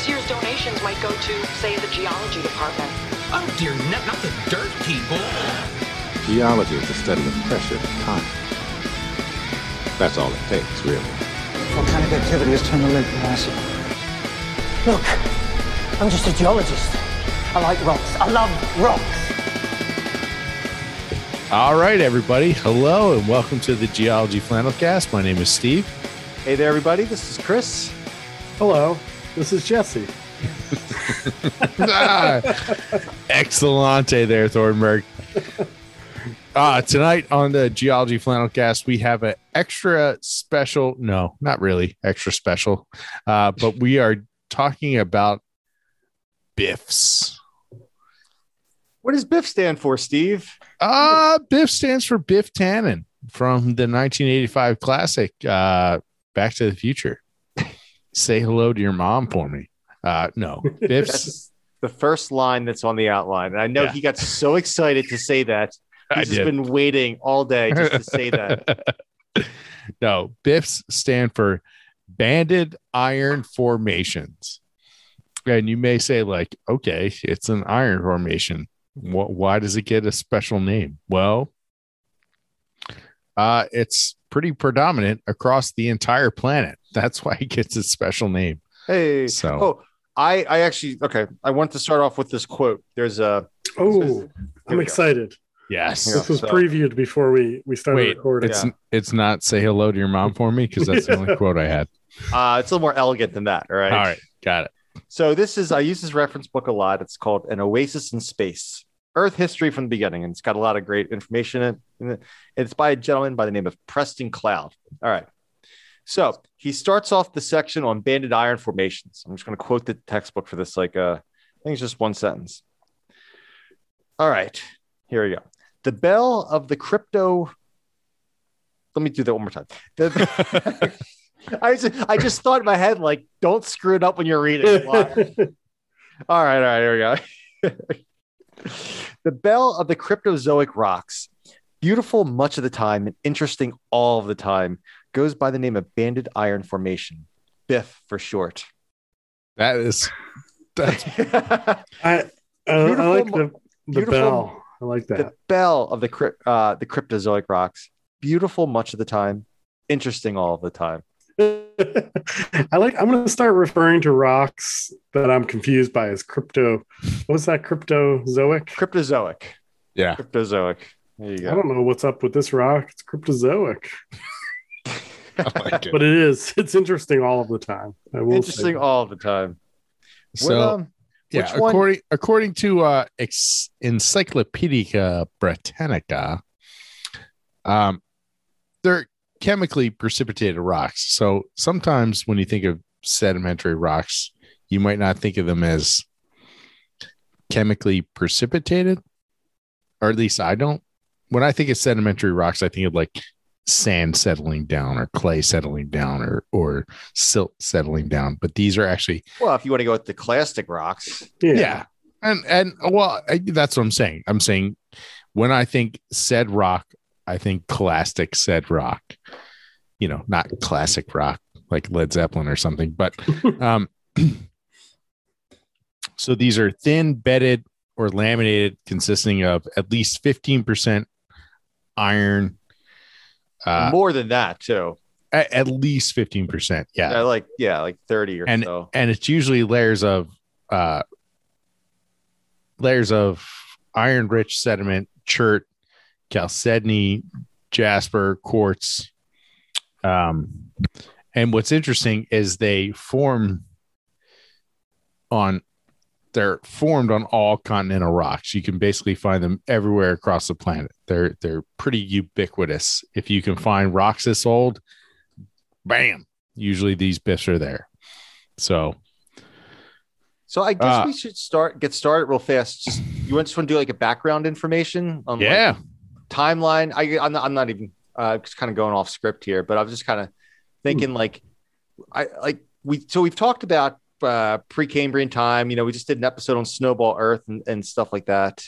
This year's donations might go to, say, the geology department. Oh dear, not, not the dirt people. Geology is the study of pressure and time. That's all it takes, really. Volcanic activity has turned the lake massive. Look, I'm just a geologist. I like rocks. I love rocks. All right, everybody. Hello and welcome to the Geology Flannelcast. My name is Steve. Hey there, everybody. This is Chris. Hello, this is Jesse. ah, excellente there, Thornburg. Uh, tonight on the Geology Flannelcast, we have an extra special, no, not really extra special, uh, but we are talking about BIFs. What does BIF stand for, Steve? Uh, BIF stands for Biff Tannen from the 1985 classic uh, Back to the Future. Say hello to your mom for me. Uh, no, Biff's. The first line that's on the outline. And I know Yeah. he got so excited to say that. He's just been waiting all day just to say that. no, Biff's stand for Banded Iron Formations. And you may say, like, okay, it's an iron formation. Wh- why does it get a special name? Well, uh, it's pretty predominant across the entire planet. That's why it gets its special name. Hey. So, Oh, I, I actually, okay. I want to start off with this quote. There's a, Oh, Here I'm we go. excited. yes. Yeah. This was so- previewed before we we started Wait, recording. it's it's not say hello to your mom for me because that's the only quote I had. uh, it's a little more elegant than that. All right. All right, got it. So this is, I use this reference book a lot. It's called An Oasis in Space. Earth history from the beginning, and it's got a lot of great information in it. in it. It's by a gentleman by the name of Preston Cloud. All right. So he starts off the section on banded iron formations. I'm just going to quote the textbook for this, like uh, I think it's just one sentence. All right, here we go. The bell of the crypto. Let me do that one more time. The- I just, I just thought in my head, like, don't screw it up when you're reading. All right, all right, here we go. the bell of the cryptozoic rocks, beautiful much of the time and interesting all of the time, goes by the name of Banded Iron Formation, BIF for short. That is that's I, I, I like the the bell. I like that. the bell of the uh, the cryptozoic rocks, beautiful much of the time, interesting all of the time. I like. I'm going to start referring to rocks that I'm confused by as crypto. What's that? Cryptozoic. Cryptozoic, yeah. cryptozoic. There you go. I don't know what's up with this rock. It's cryptozoic, I like it. but it is. It's interesting all of the time. I will say Interesting that. all the time. So What, um, yeah, which one- according according to uh Ex- Encyclopedia Britannica, um, they're chemically precipitated rocks. So sometimes when you think of sedimentary rocks, you might not think of them as chemically precipitated, or at least I don't. When I think of sedimentary rocks, I think of like sand settling down or clay settling down or or silt settling down. But these are actually Well, if you want to go with the clastic rocks, Yeah. yeah. And and well, I, that's what I'm saying. I'm saying when I think said rock, I think classic said rock. You know, not classic rock like Led Zeppelin or something, but um so these are thin bedded or laminated consisting of at least 15% iron uh more than that too. at, at least 15%. Yeah. Yeah, like yeah, like thirty or And- so. and it's usually layers of uh layers of iron rich sediment chert chalcedony jasper quartz um and what's interesting is they form on they're formed on all continental rocks. You can basically find them everywhere across the planet. They're they're pretty ubiquitous. If you can find rocks this old bam usually these bits are there. So So I guess Uh, we should start get started real fast. Just you want to just want to do like a background information on like, yeah. timeline. I I'm not, I'm not even uh just kind of going off script here, but I was just kind of thinking like I like we so we've talked about uh Precambrian time. You know, we just did an episode on Snowball Earth and, and stuff like that.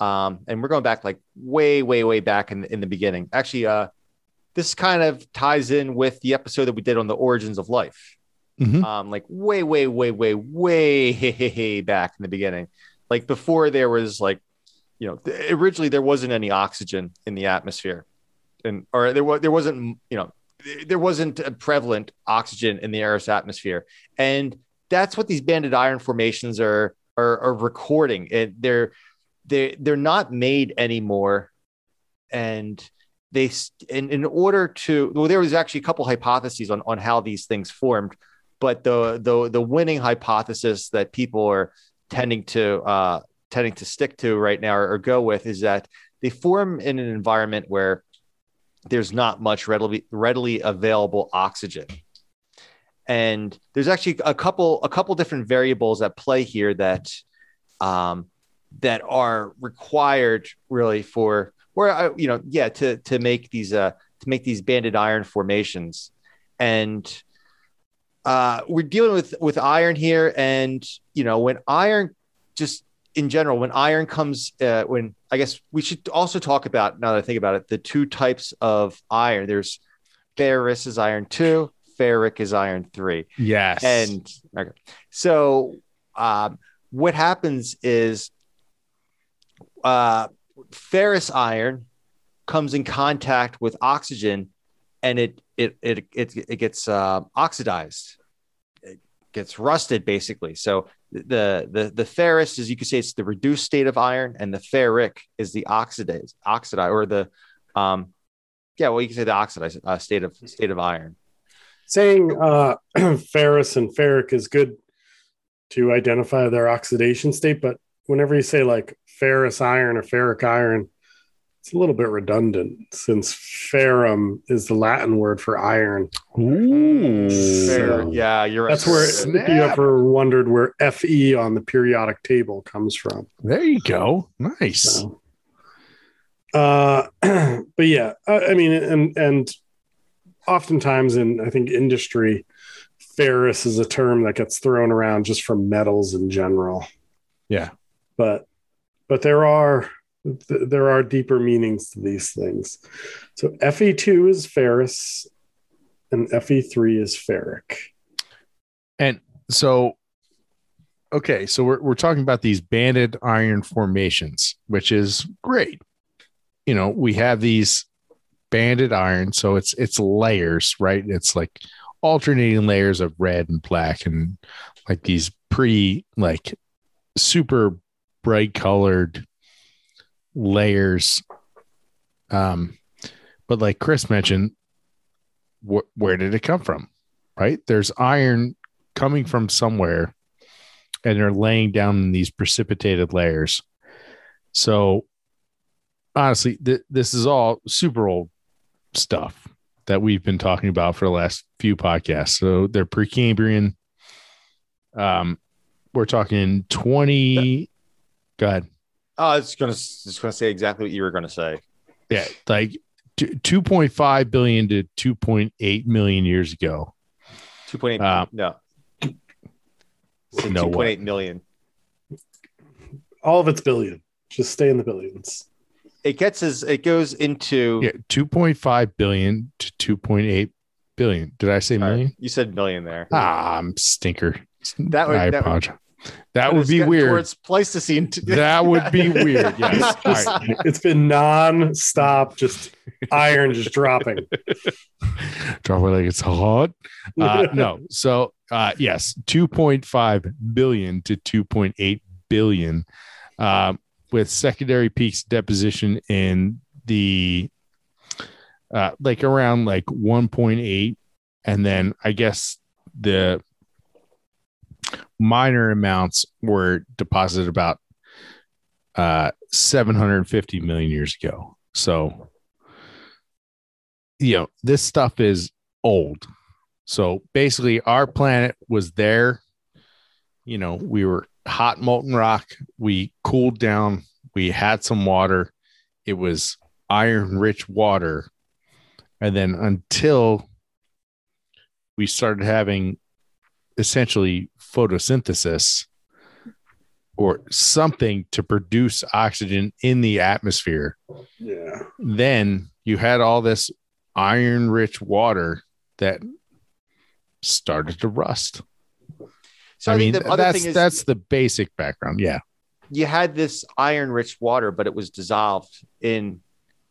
Um, and we're going back like way, way, way back in in the beginning. Actually, uh, this kind of ties in with the episode that we did on the origins of life. Mhm. um, like way, way, way, way, way back in the beginning. Like before there was like, you know, th- originally there wasn't any oxygen in the atmosphere, and or there was there wasn't you know there wasn't a prevalent oxygen in the Earth's atmosphere, and that's what these banded iron formations are are, are recording. And they're they they're not made anymore, and they in in order to well there was actually a couple hypotheses on on how these things formed but the the the winning hypothesis that people are tending to uh, tending to stick to right now or, or go with is that they form in an environment where there's not much readily readily available oxygen and there's actually a couple a couple different variables at play here that um, that are required really for where uh, you know yeah to to make these uh to make these banded iron formations. And uh, we're dealing with with iron here, and you know when iron just in general, when iron comes, uh, when I guess we should also talk about now that I think about it, the two types of iron. There's ferrous is iron two, ferric is iron three, Yes. and okay. so um, what happens is uh, ferrous iron comes in contact with oxygen and it it it it, it gets uh, oxidized it gets rusted basically so the the the ferrous is you could say it's the reduced state of iron and the ferric is the oxidized oxidized or the um yeah well you can say the oxidized uh, state of state of iron Saying uh, ferrous and ferric is good to identify their oxidation state, but whenever you say like ferrous iron or ferric iron, it's a little bit redundant since ferrum is the Latin word for iron. Ooh. Fair- yeah you're right That's where Snap. you ever wondered where Fe on the periodic table comes from. There you go. Nice. So, uh, but yeah, I, I mean, and and oftentimes in I think industry, ferrous is a term that gets thrown around just for metals in general. Yeah. But but there are th- there are deeper meanings to these things. So Fe two is ferrous, and Fe three is ferric. And so, okay, so we're we're talking about these banded iron formations, which is great. You know, we have these banded iron, so it's it's layers, right? It's like alternating layers of red and black, and like these pretty like super bright colored layers. Um, but like Chris mentioned, wh- where did it come from? Right? There's iron coming from somewhere and they're laying down in these precipitated layers. So honestly, th- this is all super old stuff that we've been talking about for the last few podcasts. So they're Precambrian. Um, we're talking 20. Go ahead. oh i was gonna just gonna say exactly what you were gonna say Yeah, like 2.5 billion to 2.8 million years ago. 2.8 Uh, no Say No 2.8 million All of it's billion. Just stay in the billions. It gets as it goes into Yeah, 2.5 billion to 2.8 billion. Did I say All right, million? you said million there Ah, I'm stinker. That would- I that would- apologize. That would be weird. towards Pleistocene. t- That would be weird. Yes. All Just- right. It's been non-stop, just iron just dropping. Drop it like it's hot. Uh, no. So, uh, yes, 2.5 billion to 2.8 billion um, with secondary peaks deposition in the uh, like around like 1.8. And then I guess the minor amounts were deposited about uh 750 million years ago. So you know, this stuff is old. So basically our planet was there. You know, we were hot molten rock. We cooled down. We had some water. It was iron rich water. And then until we started having essentially photosynthesis or something to produce oxygen in the atmosphere, Yeah. then you had all this iron rich water that started to rust. So I, mean, think the other that's thing is that's the basic background. Yeah. you had this iron rich water, but it was dissolved in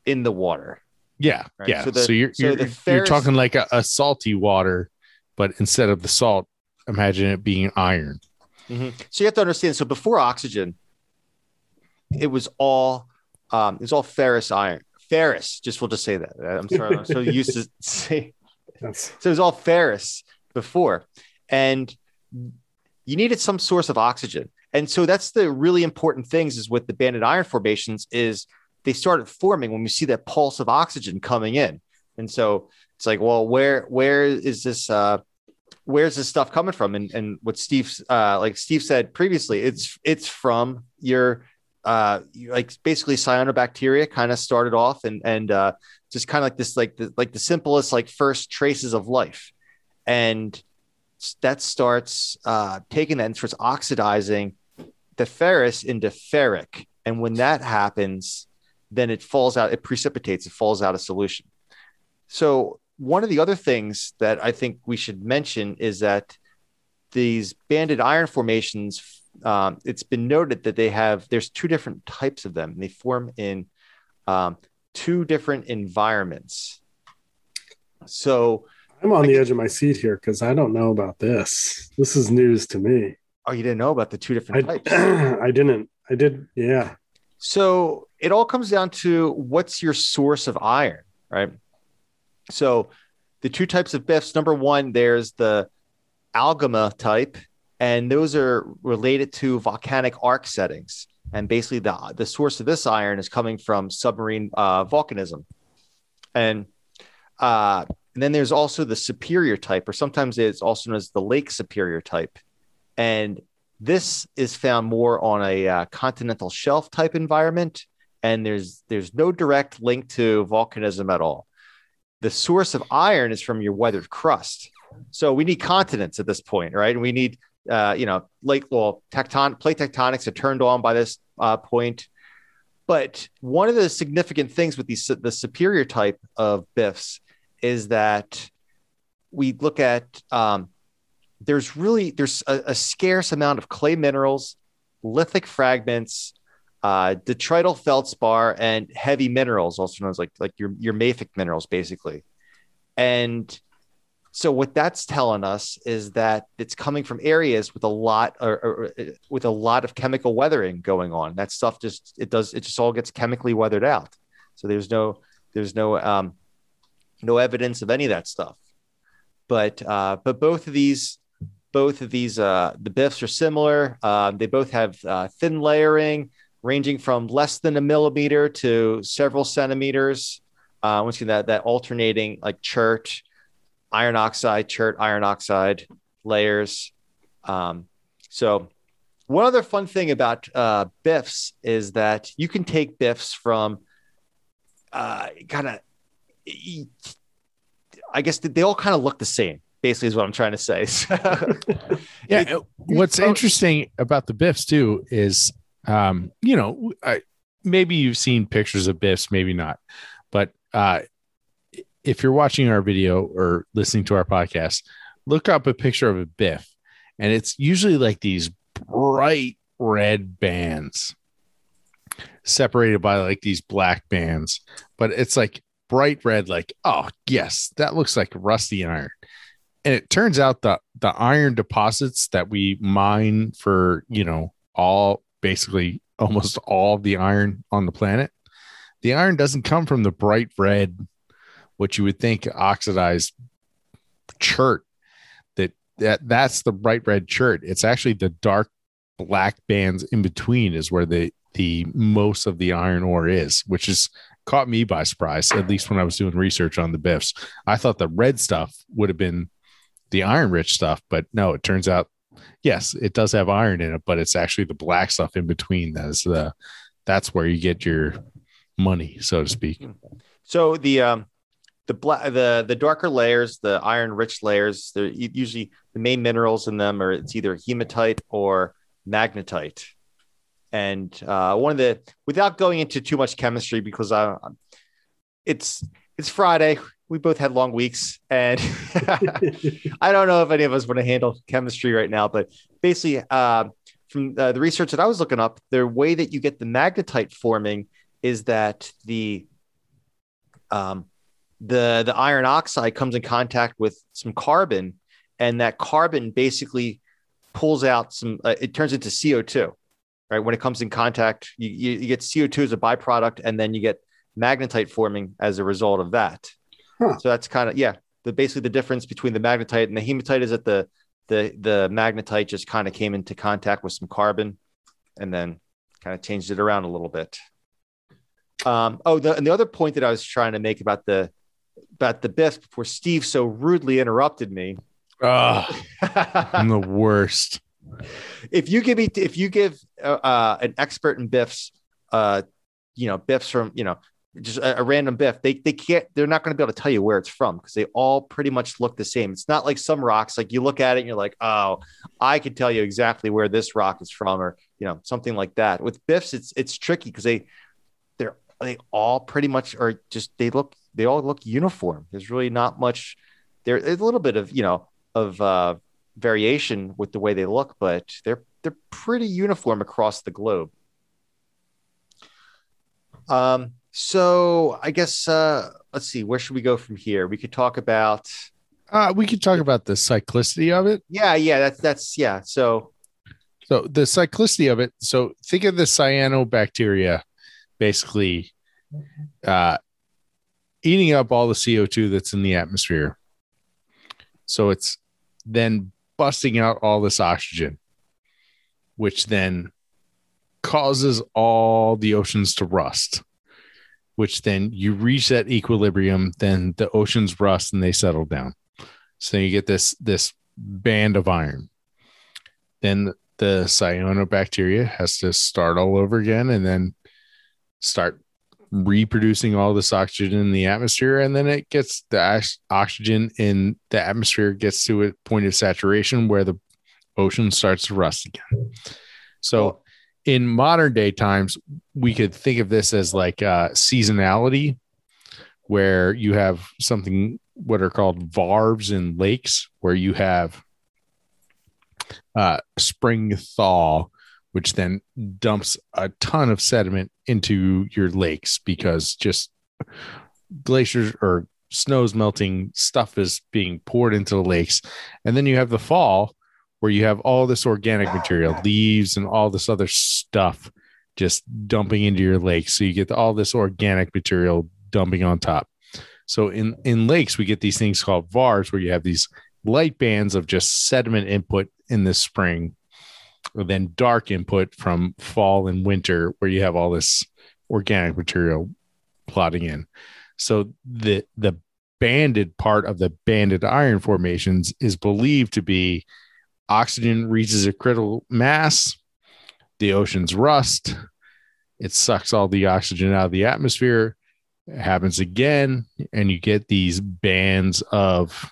in the water. Yeah, Right, yeah. so So, you're so you're, the you're talking like a, a salty water, but instead of the salt, imagine it being iron. So you have to understand. So before oxygen, it was all um, it was all ferrous iron. Ferrous, just we'll just say that. I'm sorry, I'm so used to say. So it was all ferrous before, and you needed some source of oxygen. And so that's the really important things is with the banded iron formations is they started forming when we see that pulse of oxygen coming in. And so it's like, well, where where is this uh where's this stuff coming from? And and what Steve uh like Steve said previously, it's it's from your uh like basically cyanobacteria kind of started off and and uh just kind of like this like the like the simplest like first traces of life. And that starts uh taking that and starts oxidizing the ferrous into ferric. And when that happens, then it falls out, it precipitates, it falls out of solution. So, one of the other things that I think we should mention is that these banded iron formations, um, it's been noted that they have, there's two different types of them. They form in um, two different environments. So, I'm on the edge of my seat here because I don't know about this. This is news to me. oh, you didn't know about the two I, different types. I didn't. I did. Yeah. So it all comes down to what's your source of iron, right? So the two types of biffs number one, there's the Algoma type, and those are related to volcanic arc settings. And basically, the, the source of this iron is coming from submarine uh, volcanism. And, uh, and then there's also the superior type, or sometimes it's also known as the lake superior type. And this is found more on a uh, continental shelf type environment, and there's there's no direct link to volcanism at all. The source of iron is from your weathered crust. So we need continents at this point, right? And we need uh, you know lake well tecton plate tectonics are turned on by this uh, point. But one of the significant things with these the superior type of biffs is that we look at um, there's really there's a, a scarce amount of clay minerals, lithic fragments, uh, detrital feldspar, and heavy minerals, also known as like like your your mafic minerals, basically. And so what that's telling us is that it's coming from areas with a lot or, or, or with a lot of chemical weathering going on. That stuff just it does it just all gets chemically weathered out. So there's no there's no um, no evidence of any of that stuff. But uh, but both of these both of these uh, the biffs are similar. Uh, they both have uh, thin layering, ranging from less than a millimeter to several centimeters. Uh, once again, that that alternating like chert, iron oxide, chert, iron oxide layers. Um, so, one other fun thing about uh, biffs is that you can take biffs from uh, kind of. I guess they all kind of look the same basically is what I'm trying to say. Yeah. It- what's oh. interesting about the Biffs too is, um, you know, I, maybe you've seen pictures of Biffs, maybe not, but uh, if you're watching our video or listening to our podcast, look up a picture of a Biff, and it's usually like these bright red bands separated by like these black bands, but it's like bright red, like, oh, yes, that looks like rusty iron. And it turns out that the iron deposits that we mine for you know all basically almost all the iron on the planet the iron doesn't come from the bright red what you would think oxidized chert that that that's the bright red chert. It's actually the dark black bands in between is where the the most of the iron ore is which is caught me by surprise at least when i was doing research on the biffs. I thought the red stuff would have been the iron rich stuff but no it turns out yes it does have iron in it but it's actually the black stuff in between that is the that's where you get your money so to speak. So the um, the black the the darker layers, the iron rich layers, they're usually the main minerals in them are it's either hematite or magnetite. And uh, one of the without going into too much chemistry because I, it's it's Friday. we both had long weeks, and I don't know if any of us want to handle chemistry right now, but basically, uh, from uh, the research that I was looking up, the way that you get the magnetite forming is that the um, the the iron oxide comes in contact with some carbon, and that carbon basically pulls out some. Uh, it turns into CO two, right? When it comes in contact, you, you, you get CO two as a byproduct, and then you get magnetite forming as a result of that. Huh. So that's kind of yeah. The basically the difference between the magnetite and the hematite is that the the the magnetite just kind of came into contact with some carbon, and then kind of changed it around a little bit. Um, oh, the, and the other point that I was trying to make about the about the BIFs before Steve so rudely interrupted me. Ugh, I'm the worst. If you give me if you give uh, uh, an expert in biffs uh you know biffs from you know just a, a random biff they they can't they're not going to be able to tell you where it's from because they all pretty much look the same. It's not like some rocks like you look at it and you're like oh i could tell you exactly where this rock is from or you know something like that. With biffs it's it's tricky because they they're they all pretty much are just they look they all look uniform. There's really not much there's a little bit of you know of uh variation with the way they look, but they're they're pretty uniform across the globe. Um, so I guess uh, let's see, where should we go from here? We could talk about Uh, we could talk about the cyclicity of it. yeah, yeah, that's that's yeah. So So the cyclicity of it. So think of the cyanobacteria basically uh, eating up all the CO2 that's in the atmosphere. So it's then busting out all this oxygen, which then causes all the oceans to rust, which then you reach that equilibrium, then the oceans rust and they settle down. So you get this this band of iron. Then the cyanobacteria has to start all over again and then start reproducing all this oxygen in the atmosphere and then it gets the oxygen in the atmosphere gets to a point of saturation where the ocean starts to rust again. So in modern day times we could think of this as like uh, seasonality where you have something what are called varves in lakes where you have uh, spring thaw which then dumps a ton of sediment into your lakes because just glaciers or snows melting stuff is being poured into the lakes. And then you have the fall where you have all this organic material leaves and all this other stuff just dumping into your lake. So you get all this organic material dumping on top. So in in lakes we get these things called varves where you have these light bands of just sediment input in the spring then dark input from fall and winter where you have all this organic material plotting in. So the the banded part of the banded iron formations is believed to be oxygen reaches a critical mass the oceans rust it sucks all the oxygen out of the atmosphere it happens again and you get these bands of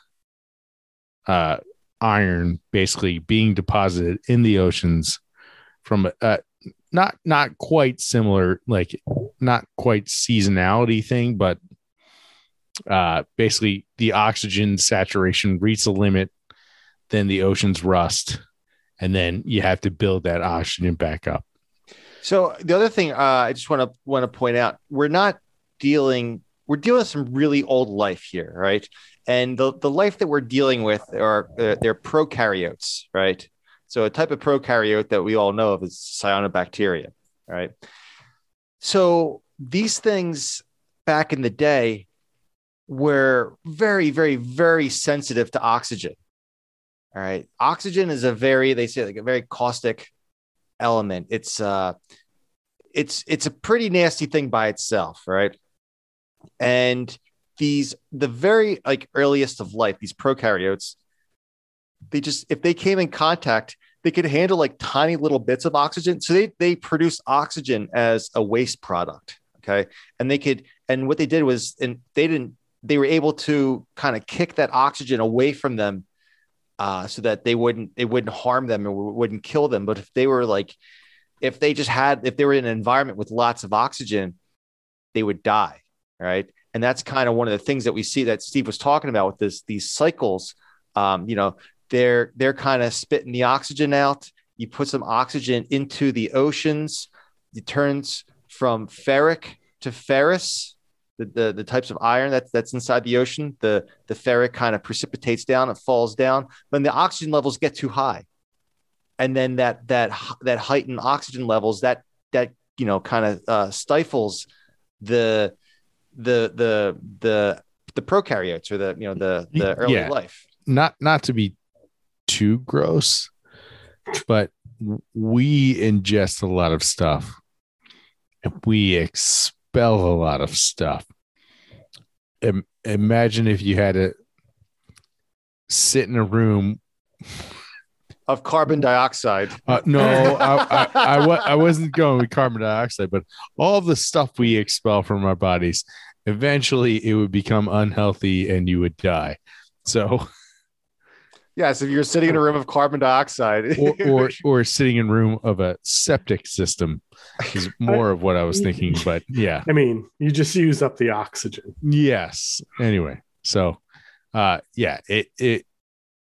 uh iron basically being deposited in the oceans from a not not quite similar like not quite seasonality thing but uh basically the oxygen saturation reaches a limit then the oceans rust and then you have to build that oxygen back up So the other thing uh, I just want to want to point out, we're not dealing we're dealing with some really old life here, right? And the, the life that we're dealing with are uh, they're prokaryotes, right? So a type of prokaryote that we all know of is cyanobacteria, right? So these things back in the day were very, very, very sensitive to oxygen. All right. Oxygen is a very, they say like a very caustic element. It's uh it's it's a pretty nasty thing by itself, right? And these the very like earliest of life, these prokaryotes, they just if they came in contact, they could handle like tiny little bits of oxygen. So they they produce oxygen as a waste product. Okay. And they could, and what they did was, and they didn't, they were able to kind of kick that oxygen away from them uh, so that they wouldn't it wouldn't harm them or wouldn't kill them. But if they were like, if they just had if they were in an environment with lots of oxygen, they would die, right? And that's kind of one of the things that we see that Steve was talking about with this these cycles. Um, you know, they're they're kind of spitting the oxygen out. You put some oxygen into the oceans, it turns from ferric to ferrous. The, the, the types of iron that's that's inside the ocean, the the ferric kind of precipitates down, it falls down. When the oxygen levels get too high, and then that that that heightened oxygen levels that that you know kind of uh, stifles the the the the the prokaryotes or the you know the the early Yeah. life. not not to be too gross, but we ingest a lot of stuff and we expel a lot of stuff. Im- imagine if you had to sit in a room. Of carbon dioxide. Uh, no, I, I, I, I wasn't going with carbon dioxide, but all the stuff we expel from our bodies, eventually it would become unhealthy and you would die. So, Yes, if you're sitting in a room of carbon dioxide, or or, or sitting in room of a septic system is more of what I was thinking. But yeah, I mean, you just use up the oxygen. yes. Anyway, so uh, yeah, it it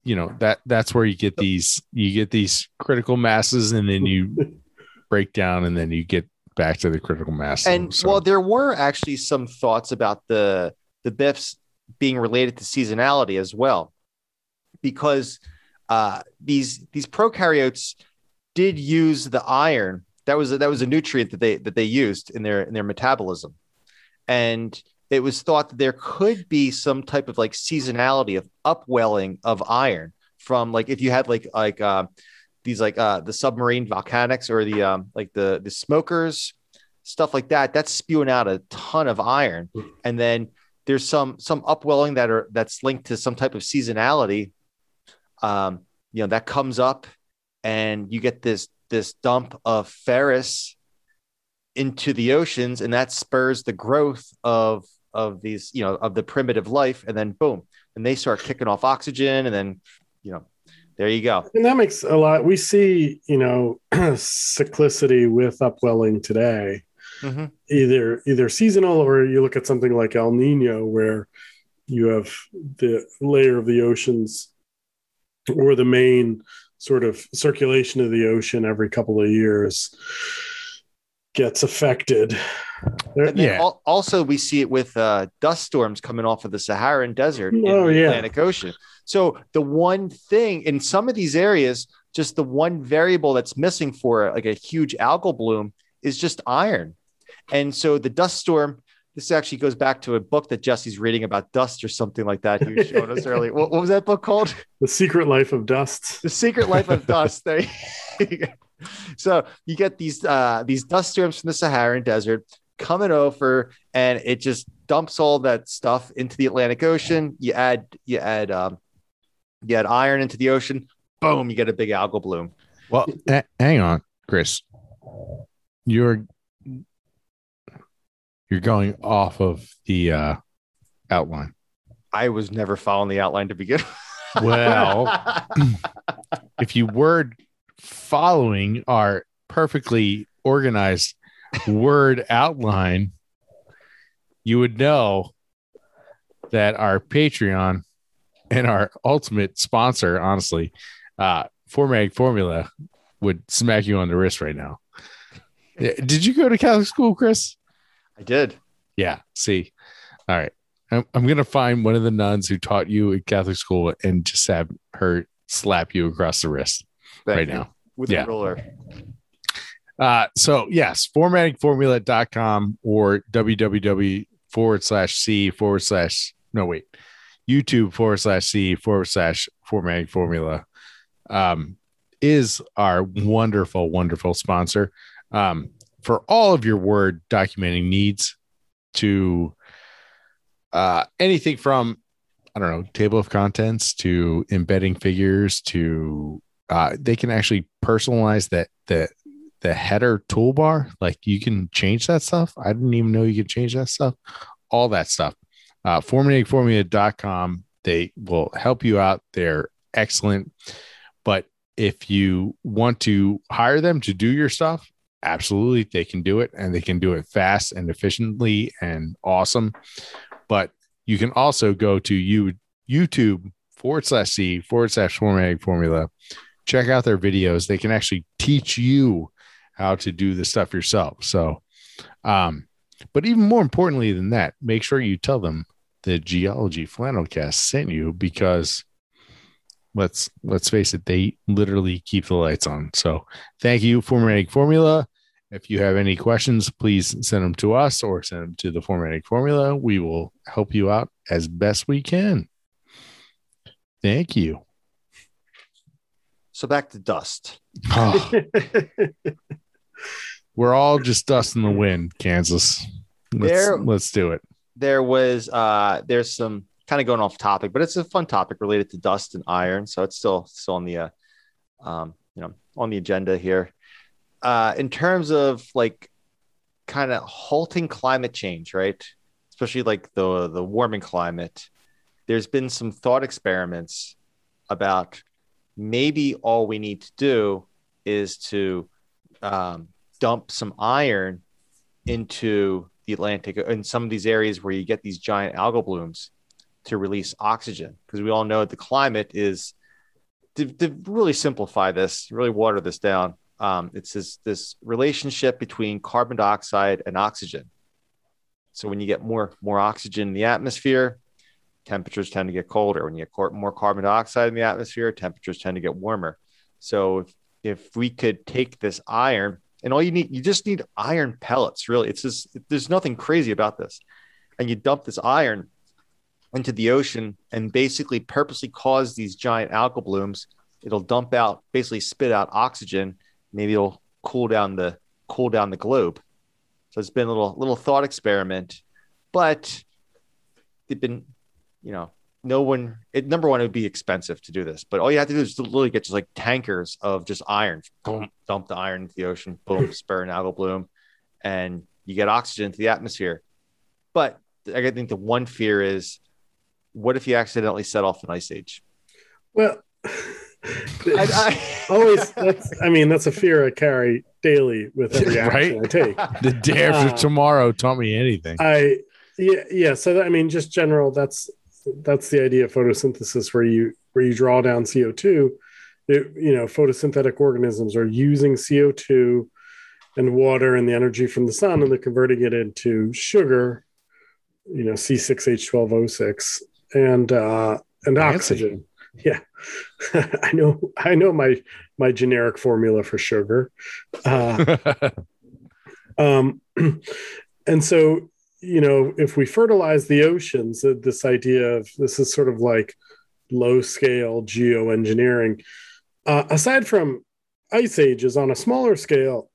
you know that that's where you get these you get these critical masses, and then you break down, and then you get back to the critical mass. and So- well, there were actually some thoughts about the the biffs being related to seasonality as well, because uh, these these prokaryotes did use the iron. That was a, that was a nutrient that they that they used in their in their metabolism, and it was thought that there could be some type of like seasonality of upwelling of iron from like if you had like like uh, these like uh, the submarine volcanics or the um, like the the smokers stuff like that that's spewing out a ton of iron. And then there's some some upwelling that are that's linked to some type of seasonality um you know that comes up and you get this this dump of ferrous into the oceans and that spurs the growth of of these you know of the primitive life and then boom and they start kicking off oxygen and then you know there you go And that makes a lot. We see, you know, cyclicity with upwelling today, Mhm. either either seasonal or you look at something like El Nino, where you have the layer of the oceans or the main sort of circulation of the ocean every couple of years gets affected. There- And then Yeah. al- also, we see it with uh, dust storms coming off of the Saharan desert in Oh, the yeah. Atlantic Ocean. So the one thing in some of these areas, just the one variable that's missing for like a huge algal bloom is just iron. And so the dust storm. This actually goes back to a book that Jesse's reading about dust or something like that. He was showing us earlier. What, what was that book called? The secret life of dust. The Secret Life of Dust. There. so you get these uh, these dust storms from the Saharan desert coming over, and it just dumps all that stuff into the Atlantic Ocean. You add you add um, you add iron into the ocean. Boom! You get a big algal bloom. well, ha- hang on, Chris. You're you're going off of the uh, outline. I was never following the outline to begin. with. Well, if you were following our perfectly organized word outline, you would know that our Patreon and our ultimate sponsor, honestly, uh, Formag Formula, would smack you on the wrist right now. Did you go to Catholic school, Chris? I did. Yeah. See, all right. I'm, I'm gonna find one of the nuns who taught you at Catholic school and just have her slap you across the wrist Thank right you. now. with Yeah. the ruler. Uh, so yes, formattingformula.com or www forward slash c forward slash no wait YouTube forward slash c forward slash formatting formula um, is our wonderful, wonderful sponsor um, for all of your word documenting needs to uh, anything from I don't know table of contents to embedding figures to uh, they can actually personalize that the the header toolbar. Like you can change that stuff. I didn't even know you could change that stuff. All that stuff. Uh, formattingformula.com. They will help you out. They're excellent. But if you want to hire them to do your stuff, absolutely they can do it and they can do it fast and efficiently and awesome. But you can also go to you YouTube forward slash C forward slash formatting formula. Check out their videos. They can actually teach you how to do the stuff yourself. So, um, but even more importantly than that, make sure you tell them the geology flannelcast sent you because let's let's face it, they literally keep the lights on. So thank you, formatting formula. If you have any questions, please send them to us or send them to the formatting formula. We will help you out as best we can. Thank you. So back to dust. Oh, we're all just dust in the wind, Kansas. Let's, There- let's do it. There was uh there's some kind of going off topic, but it's a fun topic related to dust and iron. So it's still still on the uh, um, you know, on the agenda here. Uh in terms of like kind of halting climate change, right? Especially like the the warming climate. There's been some thought experiments about maybe all we need to do is to um, dump some iron into the Atlantic in some of these areas where you get these giant algal blooms to release oxygen. Because we all know the climate is to, to really simplify this really water this down um, it's this this relationship between carbon dioxide and oxygen. So when you get more more oxygen in the atmosphere temperatures tend to get colder. When you get more carbon dioxide in the atmosphere temperatures tend to get warmer. So if, if we could take this iron and all you need you just need iron pellets really. It's just there's nothing crazy about this. And you dump this iron into the ocean and basically purposely cause these giant algal blooms. It'll dump out basically spit out oxygen. Maybe it'll cool down the cool down the globe. So it's been a little little thought experiment. But they've been you know no one it number one it would be expensive to do this but all you have to do is literally get just like tankers of just iron boom dump the iron into the ocean boom spur an algal bloom and you get oxygen to the atmosphere but i think the one fear is what if you accidentally set off an ice age well, I, I, always that's I mean, that's a fear I carry daily with every action Right? I take. The day after Uh, tomorrow taught me anything. I yeah yeah. So that, I mean, just general. That's that's the idea of photosynthesis, where you where you draw down CO two. It, You know, photosynthetic organisms are using CO two and water and the energy from the sun, and they're converting it into sugar. You know, C six H twelve O six and uh, and oxygen. Yeah, I know. I know my my generic formula for sugar. Uh, um, and so, you know, if we fertilize the oceans, uh, this idea of this is sort of like low scale geoengineering. Uh, aside from ice ages on a smaller scale,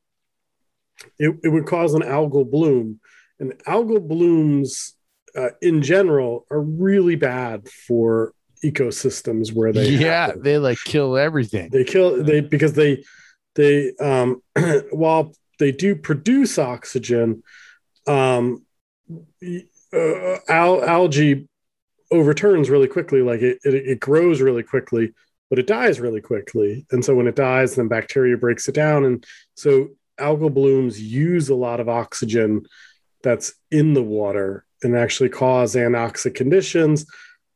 it, it would cause an algal bloom. And algal blooms uh, in general are really bad for ecosystems where they yeah, happen they like kill everything. they kill they because they they um while they do produce oxygen um uh, al- algae overturns really quickly like it, it it grows really quickly but it dies really quickly. And so when it dies then bacteria breaks it down. And so algal blooms use a lot of oxygen that's in the water and actually cause anoxic conditions.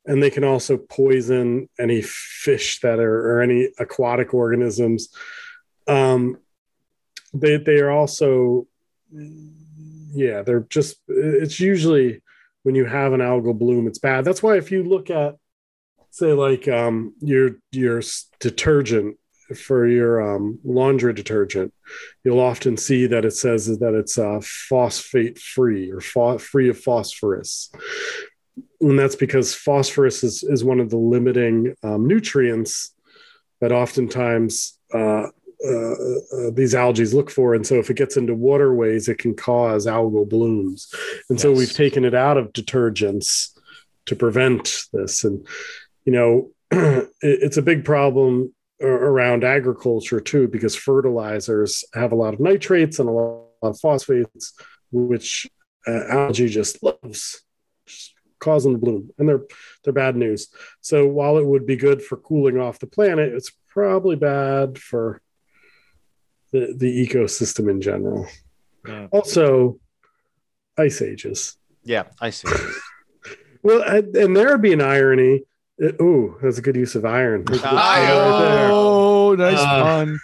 And they can also poison any fish that are or any aquatic organisms. Um they they are also yeah they're just it's usually when you have an algal bloom it's bad. That's why if you look at say like um your your detergent for your um, laundry detergent you'll often see that it says that it's uh, phosphate free or free of phosphorus. And that's because phosphorus is, is one of the limiting um, nutrients that oftentimes uh, uh, uh, these algae look for. And so if it gets into waterways, it can cause algal blooms. And so we've taken it out of detergents to prevent this. And, you know, it, it's a big problem around agriculture too, because fertilizers have a lot of nitrates and a lot of phosphates, which uh, algae just loves. Causing the bloom and they're they're bad news so while it would be good for cooling off the planet it's probably bad for the, the ecosystem in general Yeah. also ice ages yeah, ice see. Well, and and there would be an irony. Uh, Ooh, that's a good use of iron. There's the- right there. Oh, nice Uh, pun.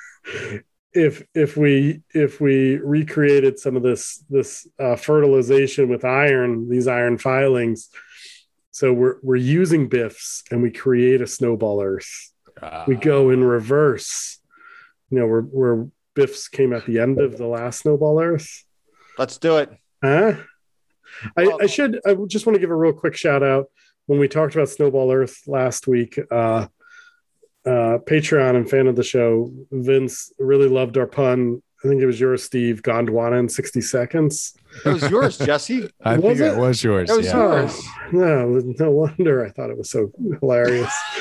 if if we if we recreated some of this this uh, fertilization with iron, these iron filings, so we're we're using biffs and we create a snowball Earth. We go in reverse. You know, where where biffs came at the end of the last snowball Earth. Let's do it. Huh? I, I should. I just want to give a real quick shout out when we talked about Snowball Earth last week. Uh, uh, Patreon and fan of the show, Vince really loved our pun. I think it was yours, Steve. Gondwana in sixty seconds. It was yours, Jesse. I was think it it? was yours. It was yeah. yours. Oh, no, no wonder I thought it was so hilarious.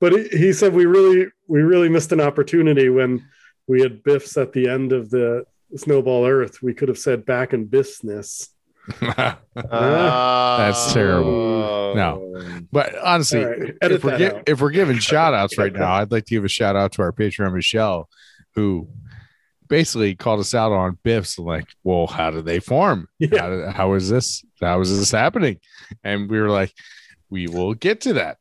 but he, he said we really, we really missed an opportunity when we had Biffs at the end of the Snowball Earth. We could have said back in business. Ah. That's terrible. Oh. No. but honestly, All right, edit if we're, gi- if we're giving shout outs right now, I'd like to give a shout out to our Patreon Michelle, who basically called us out on Biffs. Like, well, how did they form? Yeah. How, how is this? How is this happening? And we were like, we will get to that.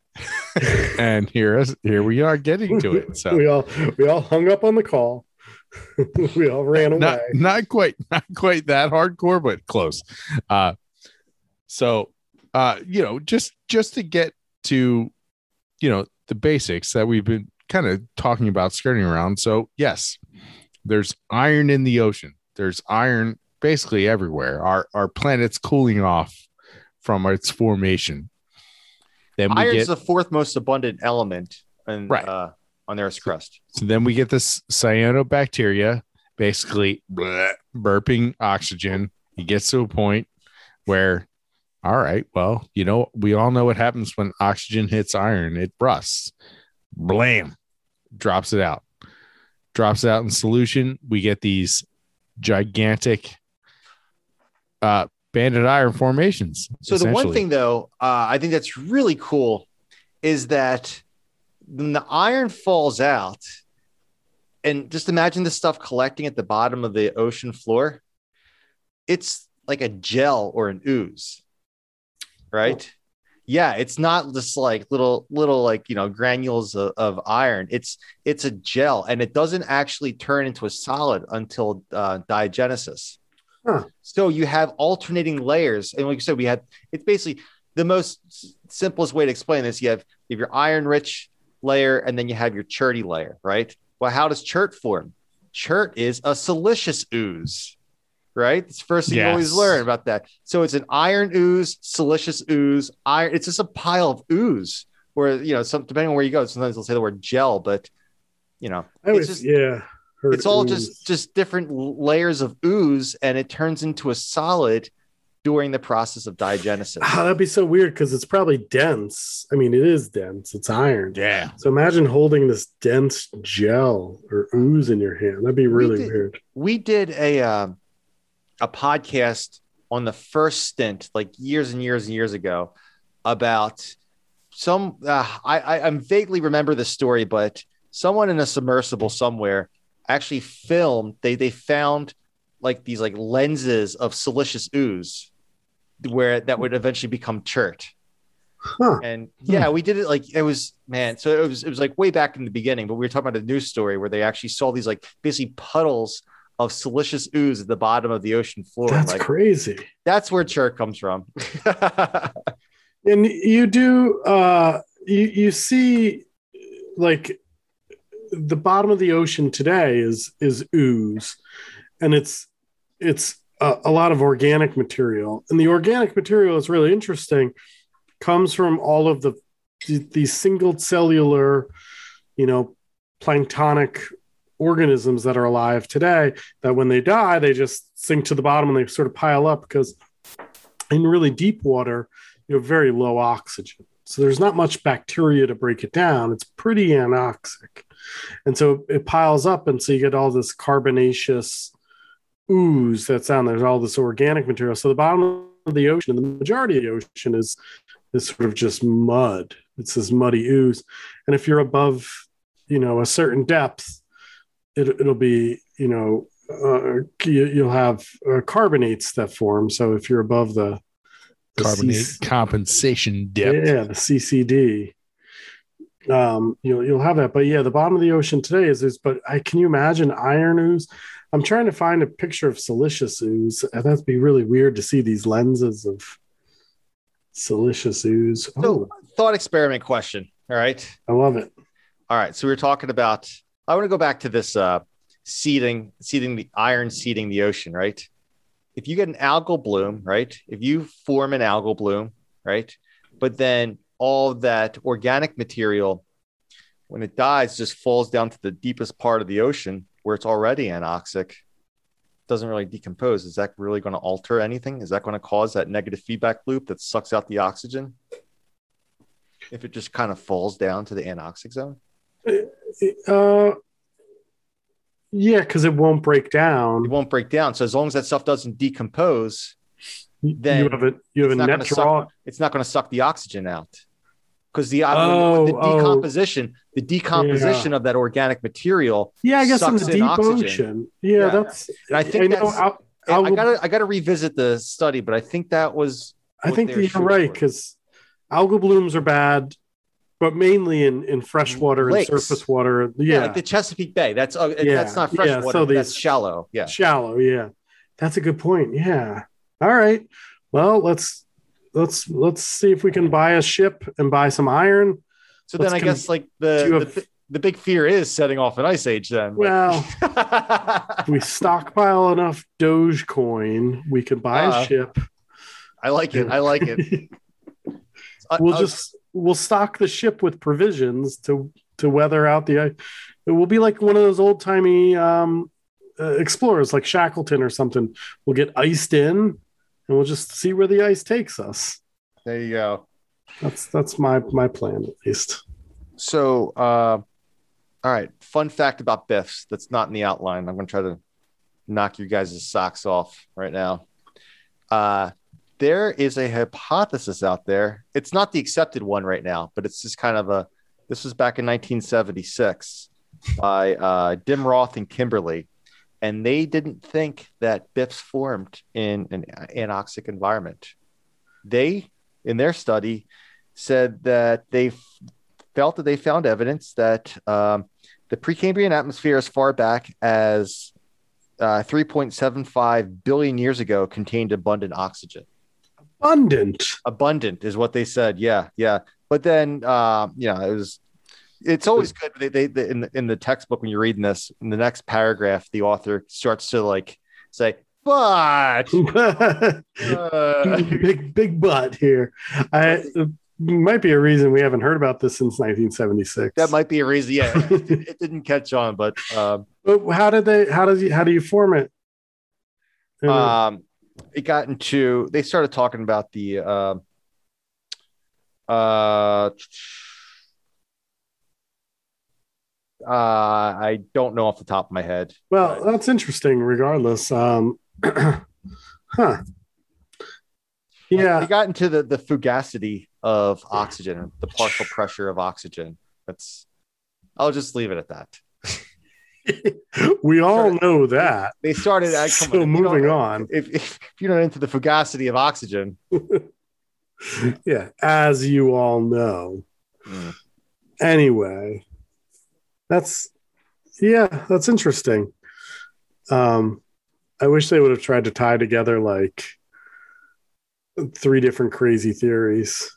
and here is here we are getting to it. So we all we all hung up on the call. we all ran away. not not quite not quite that hardcore but close uh so uh you know just just to get to you know the basics that we've been kind of talking about skirting around so yes there's iron in the ocean there's iron basically everywhere our our planet's cooling off from its formation then we Iron's get the fourth most abundant element in, Right. uh, on Earth's crust. So then we get this cyanobacteria basically bleh, burping oxygen. It gets to a point where, all right, well, you know, we all know what happens when oxygen hits iron, it rusts. Blam, drops it out, drops it out in solution. We get these gigantic uh, banded iron formations. So the one thing, though, uh, I think that's really cool is that when the iron falls out, and just imagine this stuff collecting at the bottom of the ocean floor. It's like a gel or an ooze, right? Yeah, it's not just like little little like you know granules of, of iron. It's it's a gel, and it doesn't actually turn into a solid until uh, diagenesis. Huh. So you have alternating layers, and like you said, we had it's basically the most simplest way to explain this. You have you have your iron rich layer, and then you have your cherty layer, right? Well, how does chert form? Chert is a siliceous ooze, right? It's the first thing you always learn about that. So it's an iron ooze, siliceous ooze, iron. It's just a pile of ooze. Where you know, some depending on where you go, sometimes they'll say the word gel, but you know, I it's was, just yeah. it's all ooze. just just different layers of ooze, and it turns into a solid during the process of diagenesis. Ah, that'd be so weird because it's probably dense. I mean, it is dense. It's iron. yeah. So imagine holding this dense gel or ooze in your hand. That'd be really did- weird. we did a um, a podcast on the first stint, like years and years and years ago, about some. Uh, I, I I'm vaguely remember the story, but someone in a submersible somewhere actually filmed. They they found like these like lenses of siliceous ooze, where that would eventually become chert. Huh. And yeah, we did it like it was man. So it was it was like way back in the beginning, but we were talking about a news story where they actually saw these like basically puddles of siliceous ooze at the bottom of the ocean floor. That's like crazy. that's where chert comes from. And you do uh you you see like the bottom of the ocean today is is ooze and it's it's a, a lot of organic material and the organic material is really interesting comes from all of the these single cellular you know planktonic organisms that are alive today that when they die they just sink to the bottom and they sort of pile up because in really deep water you have very low oxygen. So there's not much bacteria to break it down. It's pretty anoxic. And so it piles up. And so you get all this carbonaceous ooze that's down there. There's all this organic material. So the bottom of the ocean, the majority of the ocean is is sort of just mud. It's this muddy ooze. And if you're above, you know, a certain depth, it, it'll be, you know, uh, you, you'll have uh, carbonates that form. So if you're above the The Carbonate C- compensation dip. Yeah, the CCD. Um, you'll you'll have that, but yeah, the bottom of the ocean today is is. But I can you imagine iron ooze? I'm trying to find a picture of siliceous ooze. and That'd be really weird to see these lenses of siliceous ooze. So, Oh, thought experiment question. All right. I love it. All right. So we were talking about. I want to go back to this uh, seeding, seeding the iron seeding the ocean. Right. If you get an algal bloom, right? If you form an algal bloom, right, but then all that organic material, when it dies, just falls down to the deepest part of the ocean where it's already anoxic. Doesn't really decompose. Is that really going to alter anything? Is that going to cause that negative feedback loop that sucks out the oxygen? If it just kind of falls down to the anoxic zone? Uh, yeah, because it won't break down. it won't break down. So as long as that stuff doesn't decompose, Then you have a you have a it's not net gonna suck- it's not going to suck the oxygen out. Because the, Oh, the oh. decomposition, the decomposition of that organic material, Yeah, I guess in sucks the in deep oxygen. ocean. Yeah, Yeah. that's. and I think know that's. Al- I algal- gotta, I gotta revisit the study, but I think that was. I think you're right because algal blooms are bad, but mainly in in freshwater and surface water. yeah, Yeah, like the Chesapeake Bay. That's uh, Yeah, that's not yeah, freshwater. so that's shallow. Yeah. shallow. Yeah, that's a good point. Yeah. All right. Well, let's let's let's see if we can buy a ship and buy some iron. So Let's then I guess like the the, the big fear is setting off an ice age. Then. Well, we stockpile enough Dogecoin, we can buy Uh, a ship. I like it. I like it. We'll I- just we'll stock the ship with provisions to to weather out the ice. It will be like one of those old timey um, uh, explorers, like Shackleton or something. We'll get iced in, and we'll just see where the ice takes us. there you go. That's that's my my plan at least. So, uh, all right. Fun fact about Biffs that's not in the outline. I'm going to try to knock you guys' socks off right now. Uh, there is a hypothesis out there. It's not the accepted one right now, but it's just kind of a. This was back in 1976 by uh, Dimroth and Kimberley, and they didn't think that Biffs formed in an anoxic environment. They, in their study, said that they felt that they found evidence that um, the Precambrian atmosphere, as far back as uh, 3.75 billion years ago, contained abundant oxygen. Abundant. Abundant is what they said. Yeah, yeah. But then, uh, you know, it was. It's always good. They, they, they in the, in the textbook when you're reading this, in the next paragraph, the author starts to like say, "But uh, big big butt here. I might be a reason we haven't heard about this since 1976. that might be a reason." Yeah, it, it didn't catch on, but um, But how did they? How does you? How do you form it? Um it got into they started talking about the uh, uh uh i don't know off the top of my head well, that's interesting. Regardless, um, huh? Yeah, they got into the the fugacity of oxygen the partial pressure of oxygen that's i'll just leave it at that we all know that. they started come So on, moving on. if, if you're not into the fugacity of oxygen Yeah, as you all know. Mm. Anyway, that's yeah, that's interesting. Um, I wish they would have tried to tie together like three different crazy theories.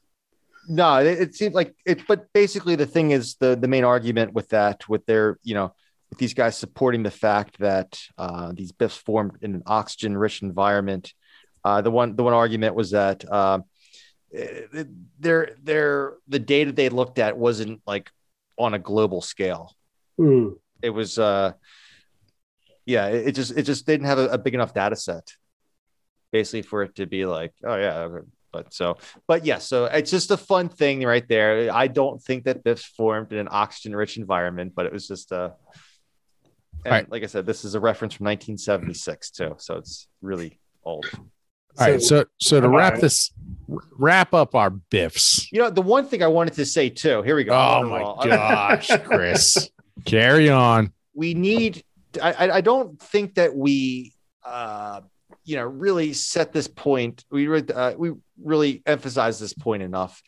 No, it, it seemed like it, but basically the thing is the the main argument with that, with their, you know, with these guys supporting the fact that uh, these biffs formed in an oxygen rich environment. Uh, the one the one argument was that uh, eh, their their the data they looked at wasn't like on a global scale. Hmm. It was uh, yeah, it, it just it just didn't have a, a big enough data set, basically for it to be like, oh yeah, but so but yeah, so it's just a fun thing right there. I don't think that this formed in an oxygen rich environment, but it was just a. And Right. like I said, this is a reference from 1976 too, so it's really old. All right, so so to wrap right. this, wrap up our biffs. You know, the one thing I wanted to say too. Here we go. Oh my wall. gosh, Chris, carry on. we need. I, I- I don't think that we uh, you know really set this point. We re- uh, we really emphasize this point enough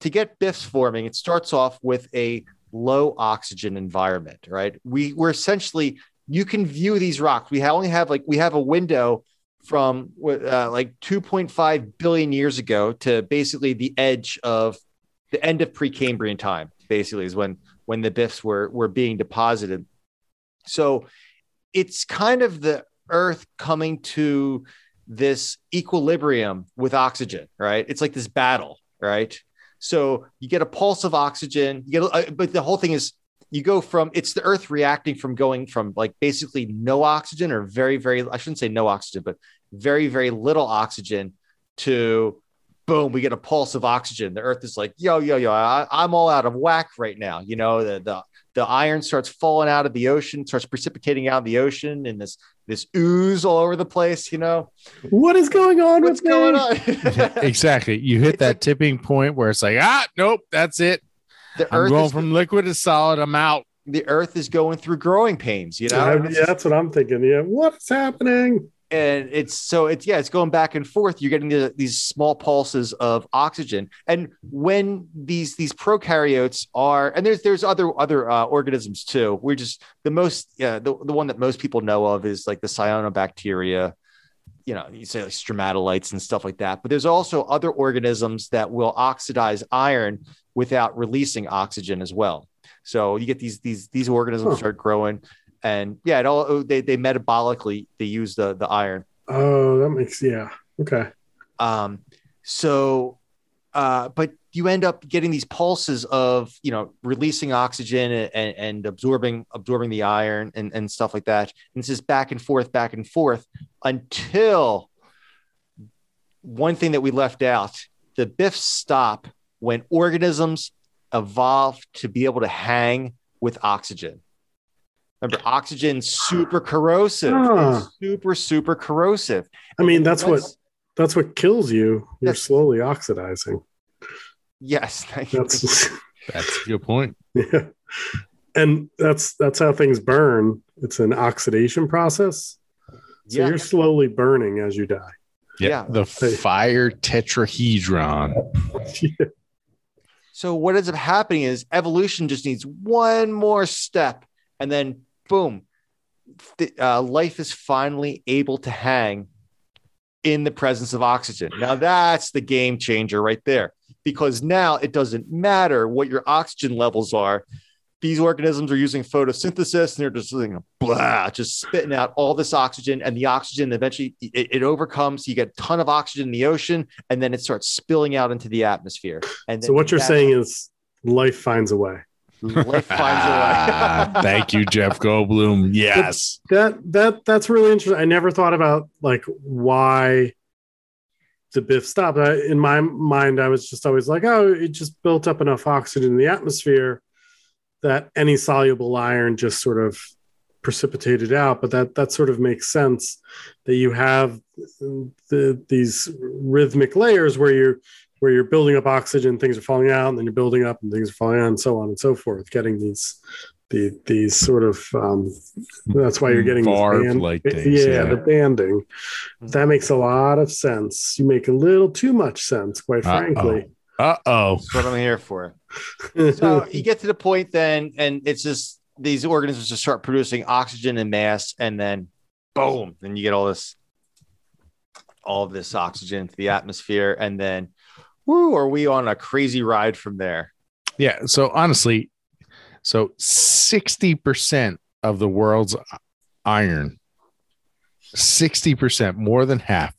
to get biffs forming. It starts off with a low oxygen environment, right? We we're essentially you can view these rocks. We only have like we have a window from uh, like 2.5 billion years ago to basically the edge of the end of Precambrian time. Basically, is when when the BIFs were were being deposited. So it's kind of the Earth coming to this equilibrium with oxygen, right? It's like this battle, right? So you get a pulse of oxygen. You get, uh, but the whole thing is you go from it's the Earth reacting from going from like basically no oxygen or very very I shouldn't say no oxygen, but very very little oxygen to boom, we get a pulse of oxygen. The Earth is like, yo, yo, yo, I, am all out of whack right now. You know, the, the the iron starts falling out of the ocean, starts precipitating out of the ocean, and this this ooze all over the place. You know, what is going on? What's going on? exactly. You hit it's that like, tipping point where it's like, ah, nope, that's it. The I'm Earth going from liquid to solid. I'm out. The Earth is going through growing pains. You know, yeah, yeah that's what I'm thinking. Yeah, what's happening? And it's so it's yeah it's going back and forth. You're getting the, these small pulses of oxygen. And when these these prokaryotes are and there's there's other other uh, organisms too. We're just the most yeah the, the one that most people know of is like the cyanobacteria you know you say like stromatolites and stuff like that. But there's also other organisms that will oxidize iron without releasing oxygen as well. So you get these these these organisms start growing and yeah, it all they they metabolically they use the the iron. Oh, that makes yeah okay. Um, so, uh, but you end up getting these pulses of you know releasing oxygen and, and absorbing absorbing the iron and, and stuff like that. And this is back and forth, back and forth until one thing that we left out: the BIFs stop when organisms evolve to be able to hang with oxygen. Remember, oxygen super corrosive. Huh. Ah. super super corrosive. I mean, that's, that's, what that's what kills you. You're slowly oxidizing. Yes, that's that's a good point. Yeah, and that's that's how things burn. It's an oxidation process. So yeah. you're slowly burning as you die. Yep. Yeah, the fire tetrahedron. yeah. So what ends up happening is evolution just needs one more step, and then boom, uh, life is finally able to hang in the presence of oxygen. Now that's the game changer right there, because now it doesn't matter what your oxygen levels are. These organisms are using photosynthesis and they're just blah, just spitting out all this oxygen, and the oxygen eventually it, it, overcomes. You get a ton of oxygen in the ocean, and then it starts spilling out into the atmosphere. And so, what you're saying is life finds a way. Life finds a way. Ah, thank you, Jeff Goldblum. Yes. That that that's really interesting. I never thought about like why the Biff stopped. I, in my mind, I was just always like, oh, it just built up enough oxygen in the atmosphere that any soluble iron just sort of precipitated out. But that that sort of makes sense that you have the, these rhythmic layers where you're where you're building up oxygen, things are falling out, and then you're building up and things are falling out, and so on and so forth, getting these the these sort of um, that's why you're getting band, like things, yeah, yeah, the banding. That makes a lot of sense. You make a little too much sense, quite Uh-oh. frankly. Uh oh. That's what I'm here for. so you get to the point then, and it's just these organisms just start producing oxygen in mass, and then boom, then you get all this all of this oxygen to the atmosphere, and then woo, are we on a crazy ride from there? Yeah. So honestly, so 60% of the world's iron, 60%, more than half,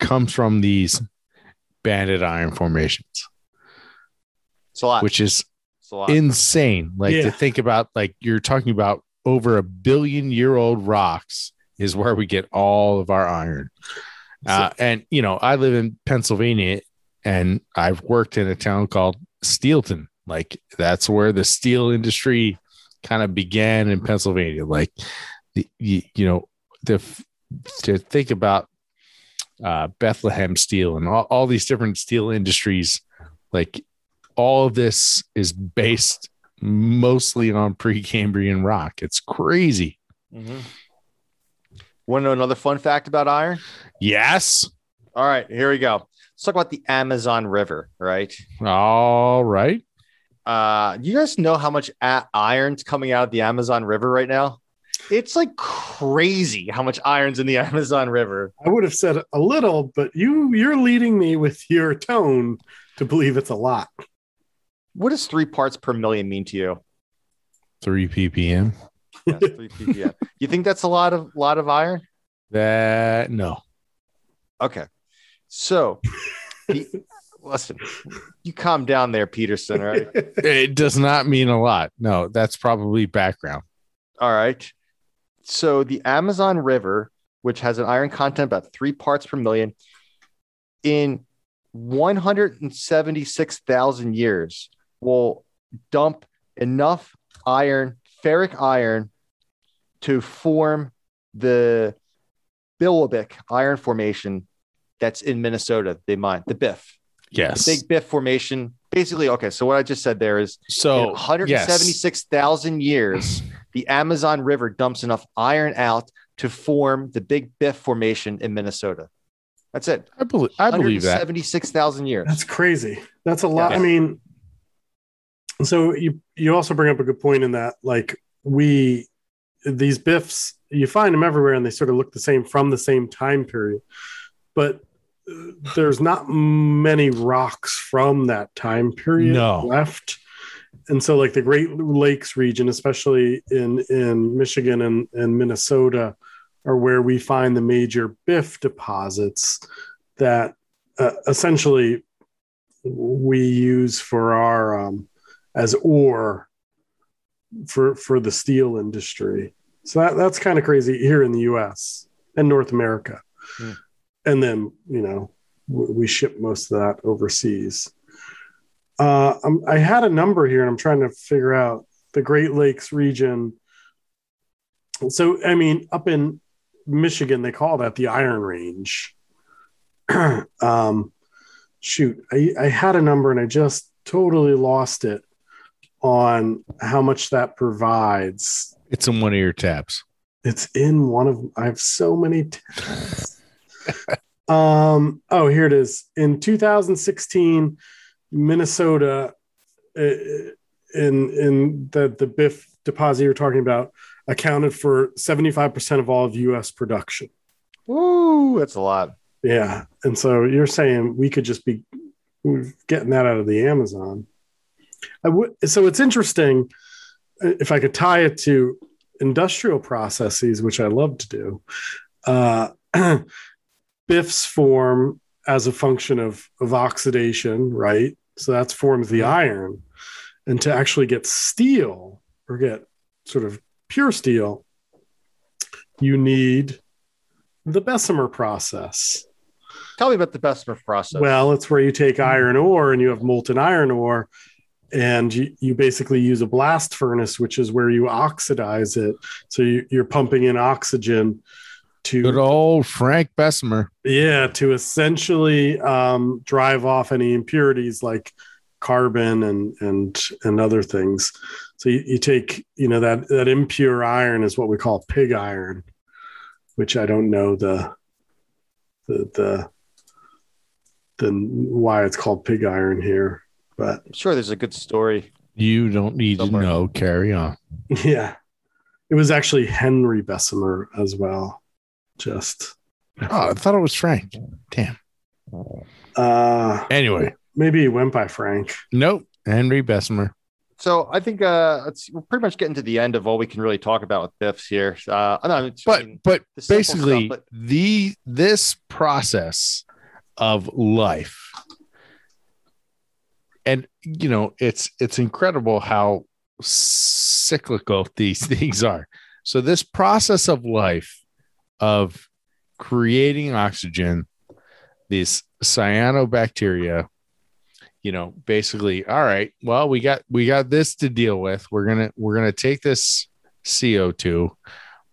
comes from these banded iron formations. It's a lot. Which is insane. Like yeah. to think about, like you're talking about over a billion year old rocks is where we get all of our iron. Uh, and you know, I live in Pennsylvania and I've worked in a town called Steelton. Like that's where the steel industry kind of began in Pennsylvania. Like the you, you know the to think about uh, Bethlehem Steel and all, all these different steel industries, like all of this is based mostly on Precambrian rock. It's crazy. Mm-hmm. Want to know another fun fact about iron? Yes. All right, here we go. Let's talk about the Amazon River, right? All right. Uh, you guys know how much a- iron's coming out of the Amazon River right now? It's like crazy how much iron's in the Amazon River. I would have said a little, but you you're leading me with your tone to believe it's a lot. What does three parts per million mean to you? Three ppm. Yes, three ppm. You think that's a lot of lot of iron? That no. Okay, so the, listen, you calm down there, Peterson. All right, It does not mean a lot. No, that's probably background. all right. So the Amazon River, which has an iron content about three parts per million, in 176,000 years, will dump enough iron, ferric iron, to form the Biwabik iron formation that's in Minnesota. They mine the Biff, Yes. the big Biff formation. Basically, okay. So what I just said there is so 176,000 years, the Amazon River dumps enough iron out to form the Big Biff formation in Minnesota. That's it. I believe I believe that. 176,000 years. That's crazy. That's a lot. Yeah. I mean, so you you also bring up a good point in that like we these biffs you find them everywhere and they sort of look the same from the same time period, but there's not many rocks from that time period No. left. And so like the Great Lakes region, especially in in Michigan and, and Minnesota, are where we find the major biff deposits that uh, essentially we use for our um, as ore for for the steel industry. So that, that's kind of crazy here in the U.S. and North America, Hmm. And then you know we ship most of that overseas. Uh, I had a number here, and I'm trying to figure out the Great Lakes region. So I mean, up in Michigan, they call that the Iron Range. um, shoot, I, I had a number and I just totally lost it on how much that provides. It's in one of your tabs. It's in one of I have so many tabs. um oh here it is. In 2016 Minnesota uh, in in the the Biff deposit you're talking about accounted for 75% of all of US production. Woo, that's a lot. Yeah. And so you're saying we could just be getting that out of the Amazon. I so it's interesting uh, if I could tie it to industrial processes, which I love to do. Uh, BIFs form as a function of, of oxidation, right? So that forms the iron. And to actually get steel or get sort of pure steel, you need the Bessemer process. Tell me about the Bessemer process. Well, it's where you take hmm. iron ore and you have molten iron ore, and you, you basically use a blast furnace, which is where you oxidize it. So you, you're pumping in oxygen Good to old Frank Bessemer. yeah to essentially um, drive off any impurities like carbon and and and other things. So you, you take you know that that impure iron is what we call pig iron, which I don't know the the the the why it's called pig iron here, but I'm sure there's a good story. You don't need Somewhere. to know. Carry on. yeah, it was actually Henry Bessemer as well. Just Oh, I thought it was Frank. Damn. uh, Anyway, maybe he went by Frank. nope. Henry Bessemer. So I think uh, it's, we're pretty much getting to the end of all we can really talk about with Biffs here. Uh, I know, I But mean, but the basically stuff, the this process of life and you know it's it's incredible how cyclical these things are so this process of life of creating oxygen these cyanobacteria you know basically all right well we got we got this to deal with. We're gonna we're gonna take this co2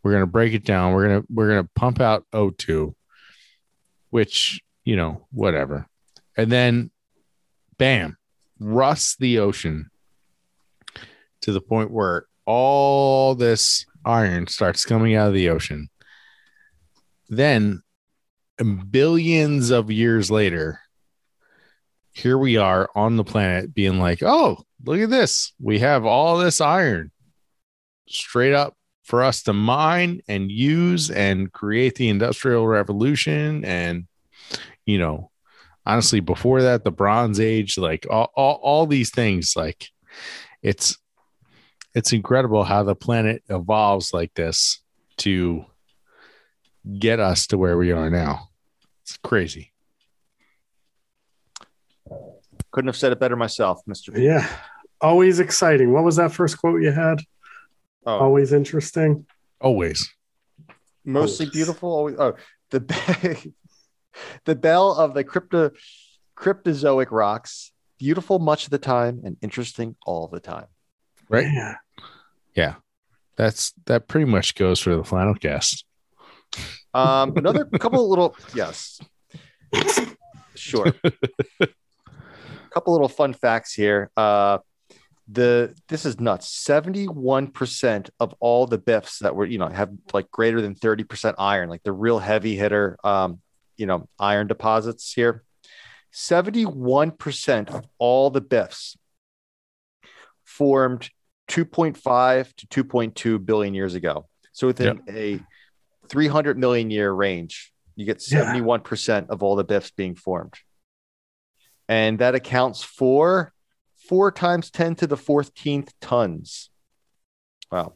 we're gonna break it down we're gonna we're gonna pump out o2 which you know whatever. And then bam rust the ocean to the point where all this iron starts coming out of the ocean then billions of years later, here we are on the planet being like, oh, look at this. We have all this iron straight up for us to mine and use and create the industrial revolution. And, you know, honestly, before that, the Bronze Age, like all, all, all these things, like it's, it's incredible how the planet evolves like this to get us to where we are now. It's crazy. Couldn't have said it better myself, Mr. P. Yeah. Always exciting. What was that first quote you had? Oh, Always interesting. Always. mostly always. beautiful. Always, oh, the be- the bell of the crypto cryptozoic rocks, beautiful much of the time and interesting all the time. Right. Yeah. Yeah. That's that pretty much goes for the final cast. Um, another couple of little yes, sure. A couple little fun facts here. Uh, the this is nuts. Seventy one percent of all the biffs that were you know have like greater than thirty percent iron, like the real heavy hitter, um, you know, iron deposits here. Seventy one percent of all the biffs formed two point five to two point two billion years ago. So within a 300 million year range, you get 71% of all the biffs being formed. And that accounts for four times 10 to the 14th tons. Wow.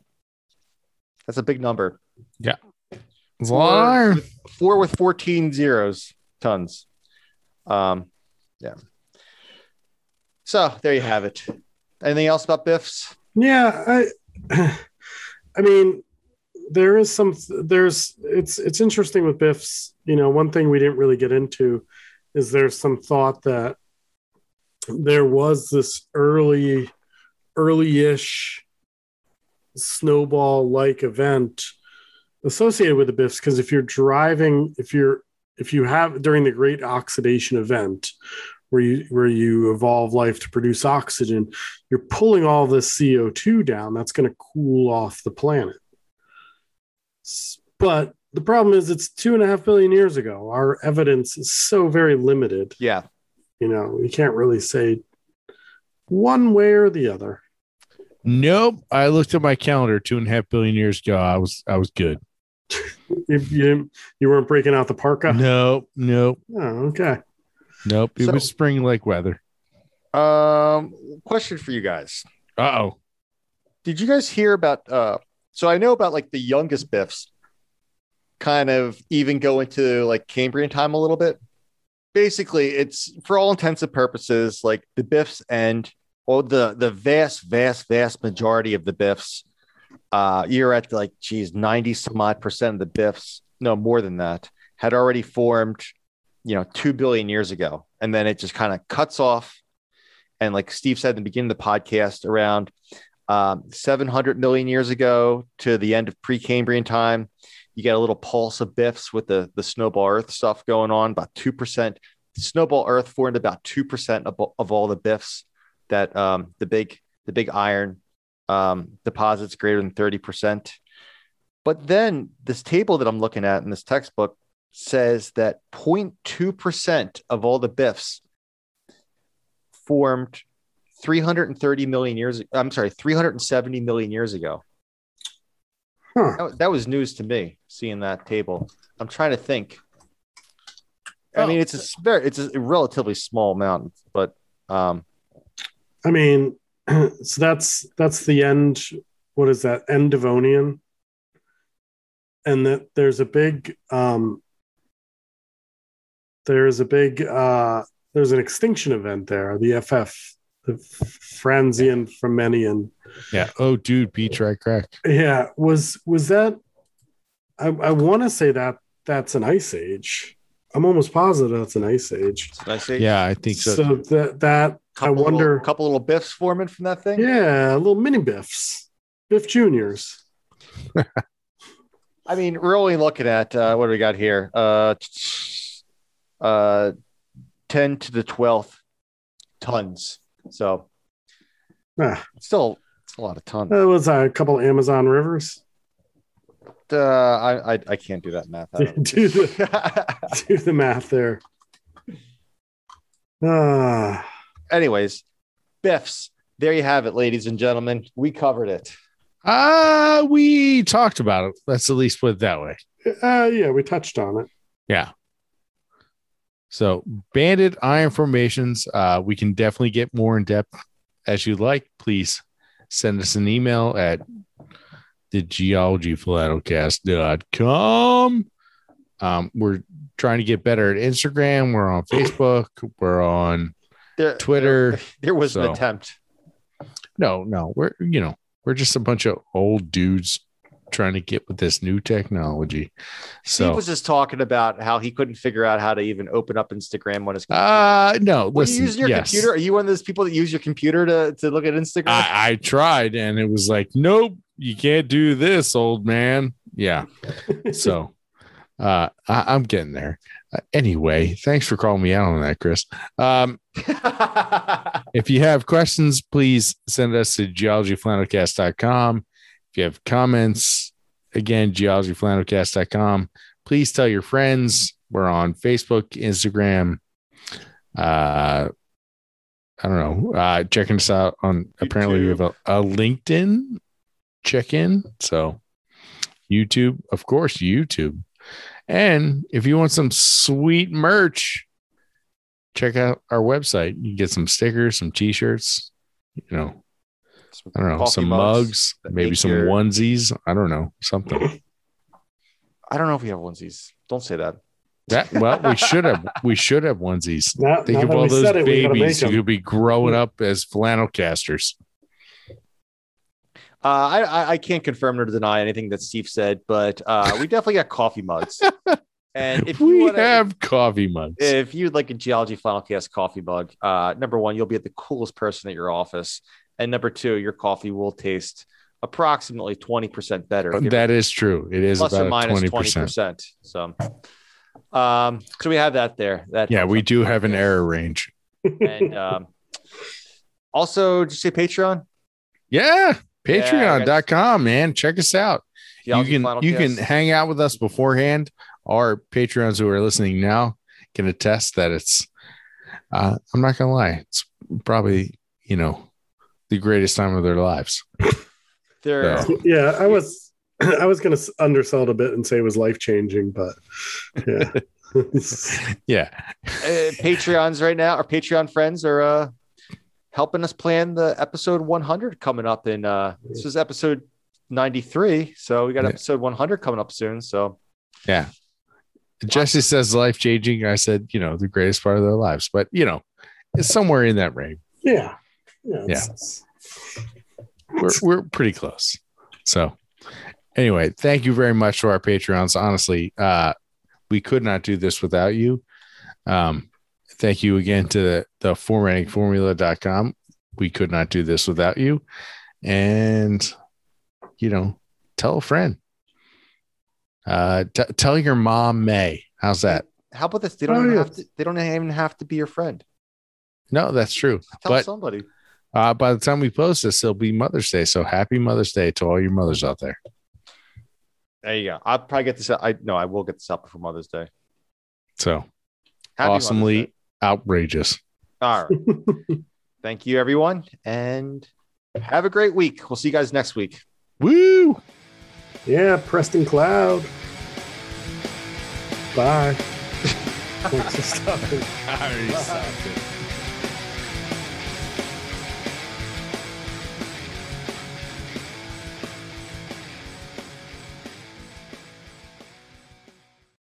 That's a big number. Yeah. a lot of iron. with, four with 14 zeros tons. Um, yeah. So there you have it. Anything else about biffs? Yeah, I I mean there is some there's it's it's interesting with Biffs, you know, one thing we didn't really get into is there's some thought that there was this early early-ish snowball like event associated with the Biffs because if you're driving if you're if you have during the great oxidation event where you where you evolve life to produce oxygen you're pulling all this CO2 down. That's going to cool off the planet. S- But the problem is, it's two and a half billion years ago. Our evidence is so very limited. Yeah. You know, you can't really say one way or the other. Nope. I looked at my calendar two and a half billion years ago. I was I was good. You, you, you weren't breaking out the parka? Nope. Nope. Oh, okay. Nope. It So- was spring like weather. Um, question for you guys. Uh oh. did you guys hear about uh so i know about like the youngest biffs kind of even go into like cambrian time a little bit. Basically it's for all intents and purposes like the biffs and or the the vast vast vast majority of the biffs uh you're at like geez 90 some odd percent of the biffs no more than that had already formed you know 2 billion years ago. And then it just kind of cuts off. And like steve said in the beginning of the podcast around um, 700 million years ago to the end of Precambrian time. You get a little pulse of biffs with the, the snowball earth stuff going on, about 2%. Snowball earth formed about 2% of, of all the biffs that um, the big the big iron um, deposits greater than 30%. But then this table that I'm looking at in this textbook says that 0.2% of all the biffs formed 330 million years I'm sorry, 370 million years ago. Huh. That, was- that was news to me seeing that table. I'm trying to think. I mean, it's a very, it's a relatively small amount, but um, I mean, so that's that's the end. What is that? End Devonian, and that there's a big um, there's a big uh, there's an extinction event there. The FF, Frasnian Famennian. Yeah. Oh, dude, beach right crack. Yeah, was was that? I I want to say that that's an ice age. I'm almost positive that's an ice age. did I say Yeah, I think so. So that that I wonder. little, couple little biffs forming from that thing? yeah, little mini biffs, Biff Juniors. I mean, we're only looking at uh, what do we got here? Uh, uh, 10 to the 12th tons. So Ah. still, it's a lot of tons. It was a couple of Amazon rivers. uh, I, I I can't do that math. Don't- the do the math there. Ah, Anyways, Biffs. There you have it, ladies and gentlemen. We covered it. Uh we talked about it. Let's at least put it that way. uh, yeah, we touched on it. Yeah. So banded iron formations, uh, we can definitely get more in depth as you like. Please send us an email at the geologyflannelcast.com. Um, we're trying to get better at Instagram. We're on Facebook. We're on There, Twitter. There, there was an attempt. no, no, we're you know, we're just a bunch of old dudes trying to get with this new technology. Steve So was just talking about how he couldn't figure out how to even open up Instagram on his computer. uh no, Were you using your yes. computer? Are you one of those people that use your computer to, to look at Instagram? I, I tried and it was like, nope, you can't do this, old man. Yeah. So uh I, I'm getting there. Uh, anyway, thanks for calling me out on that, Chris. Um, if you have questions, please send us to geologyflannelcast.com. If you have comments, again, geologyflannelcast.com. Please tell your friends. We're on Facebook, Instagram. Uh, I don't know. Uh, checking us out on apparently we have a, a LinkedIn check in. So, YouTube, of course, YouTube. And if you want some sweet merch, check out our website. You can get some stickers, some t-shirts, you know, I don't know, some mugs, that maybe some your- onesies. I don't know, something. I don't know if we have onesies. Don't say that. That well, we should have we should have onesies. Now, Think now of all those it, we gotta make babies who them. could be growing up as flannel casters. Uh, I, I I can't confirm nor deny anything that Steve said, but uh, we definitely got coffee mugs. And if you we wanna, have coffee mugs. if you'd like a geology flannel cast coffee mug, uh, number one, you'll be the coolest person at your office, and number two, your coffee will taste approximately twenty percent better. that is true. It is plus or about minus twenty twenty percent. percent. So, um, so we have that there. That Yeah, we do have an error range. And um, also, did you say Patreon? Yeah, patreon.com, man. Check us out. You can you can hang out with us beforehand. Our Patreons who are listening now can attest that it's uh, I'm not gonna lie, it's probably, you know, the greatest time of their lives. There, So- Yeah, I was I was gonna undersell it a bit and say it was life changing, but yeah. Yeah. uh, Patreons right now, our Patreon friends are uh, helping us plan the episode 100 coming up. In uh, this is episode 93, so we got Yeah. episode 100 coming up soon. So Yeah. Jesse says life changing. I said, you know, the greatest part of their lives, but you know, it's somewhere in that range. yeah. Yeah. it's- We're we're pretty close. So anyway, thank you very much to our Patreons. Honestly, uh, we could not do this without you. Um, thank you again to the, the formattingformula.com. We could not do this without you. And you know, tell a friend. Uh, t- tell your mom May. How's that? how about this? They don't Oh, even yeah. have to. They don't even have to be your friend. No, that's true. Tell But- somebody. Uh, by the time we post this, it'll be Mother's Day. So happy Mother's Day to all your mothers out there. There you go. I'll probably get this. Out. I no, I will get this up before Mother's Day. So Happy awesomely Day. outrageous. All right. Thank you, everyone, and have a great week. We'll see you guys next week. Woo! Yeah, Preston Cloud. Bye. Thanks for stopping. I already it.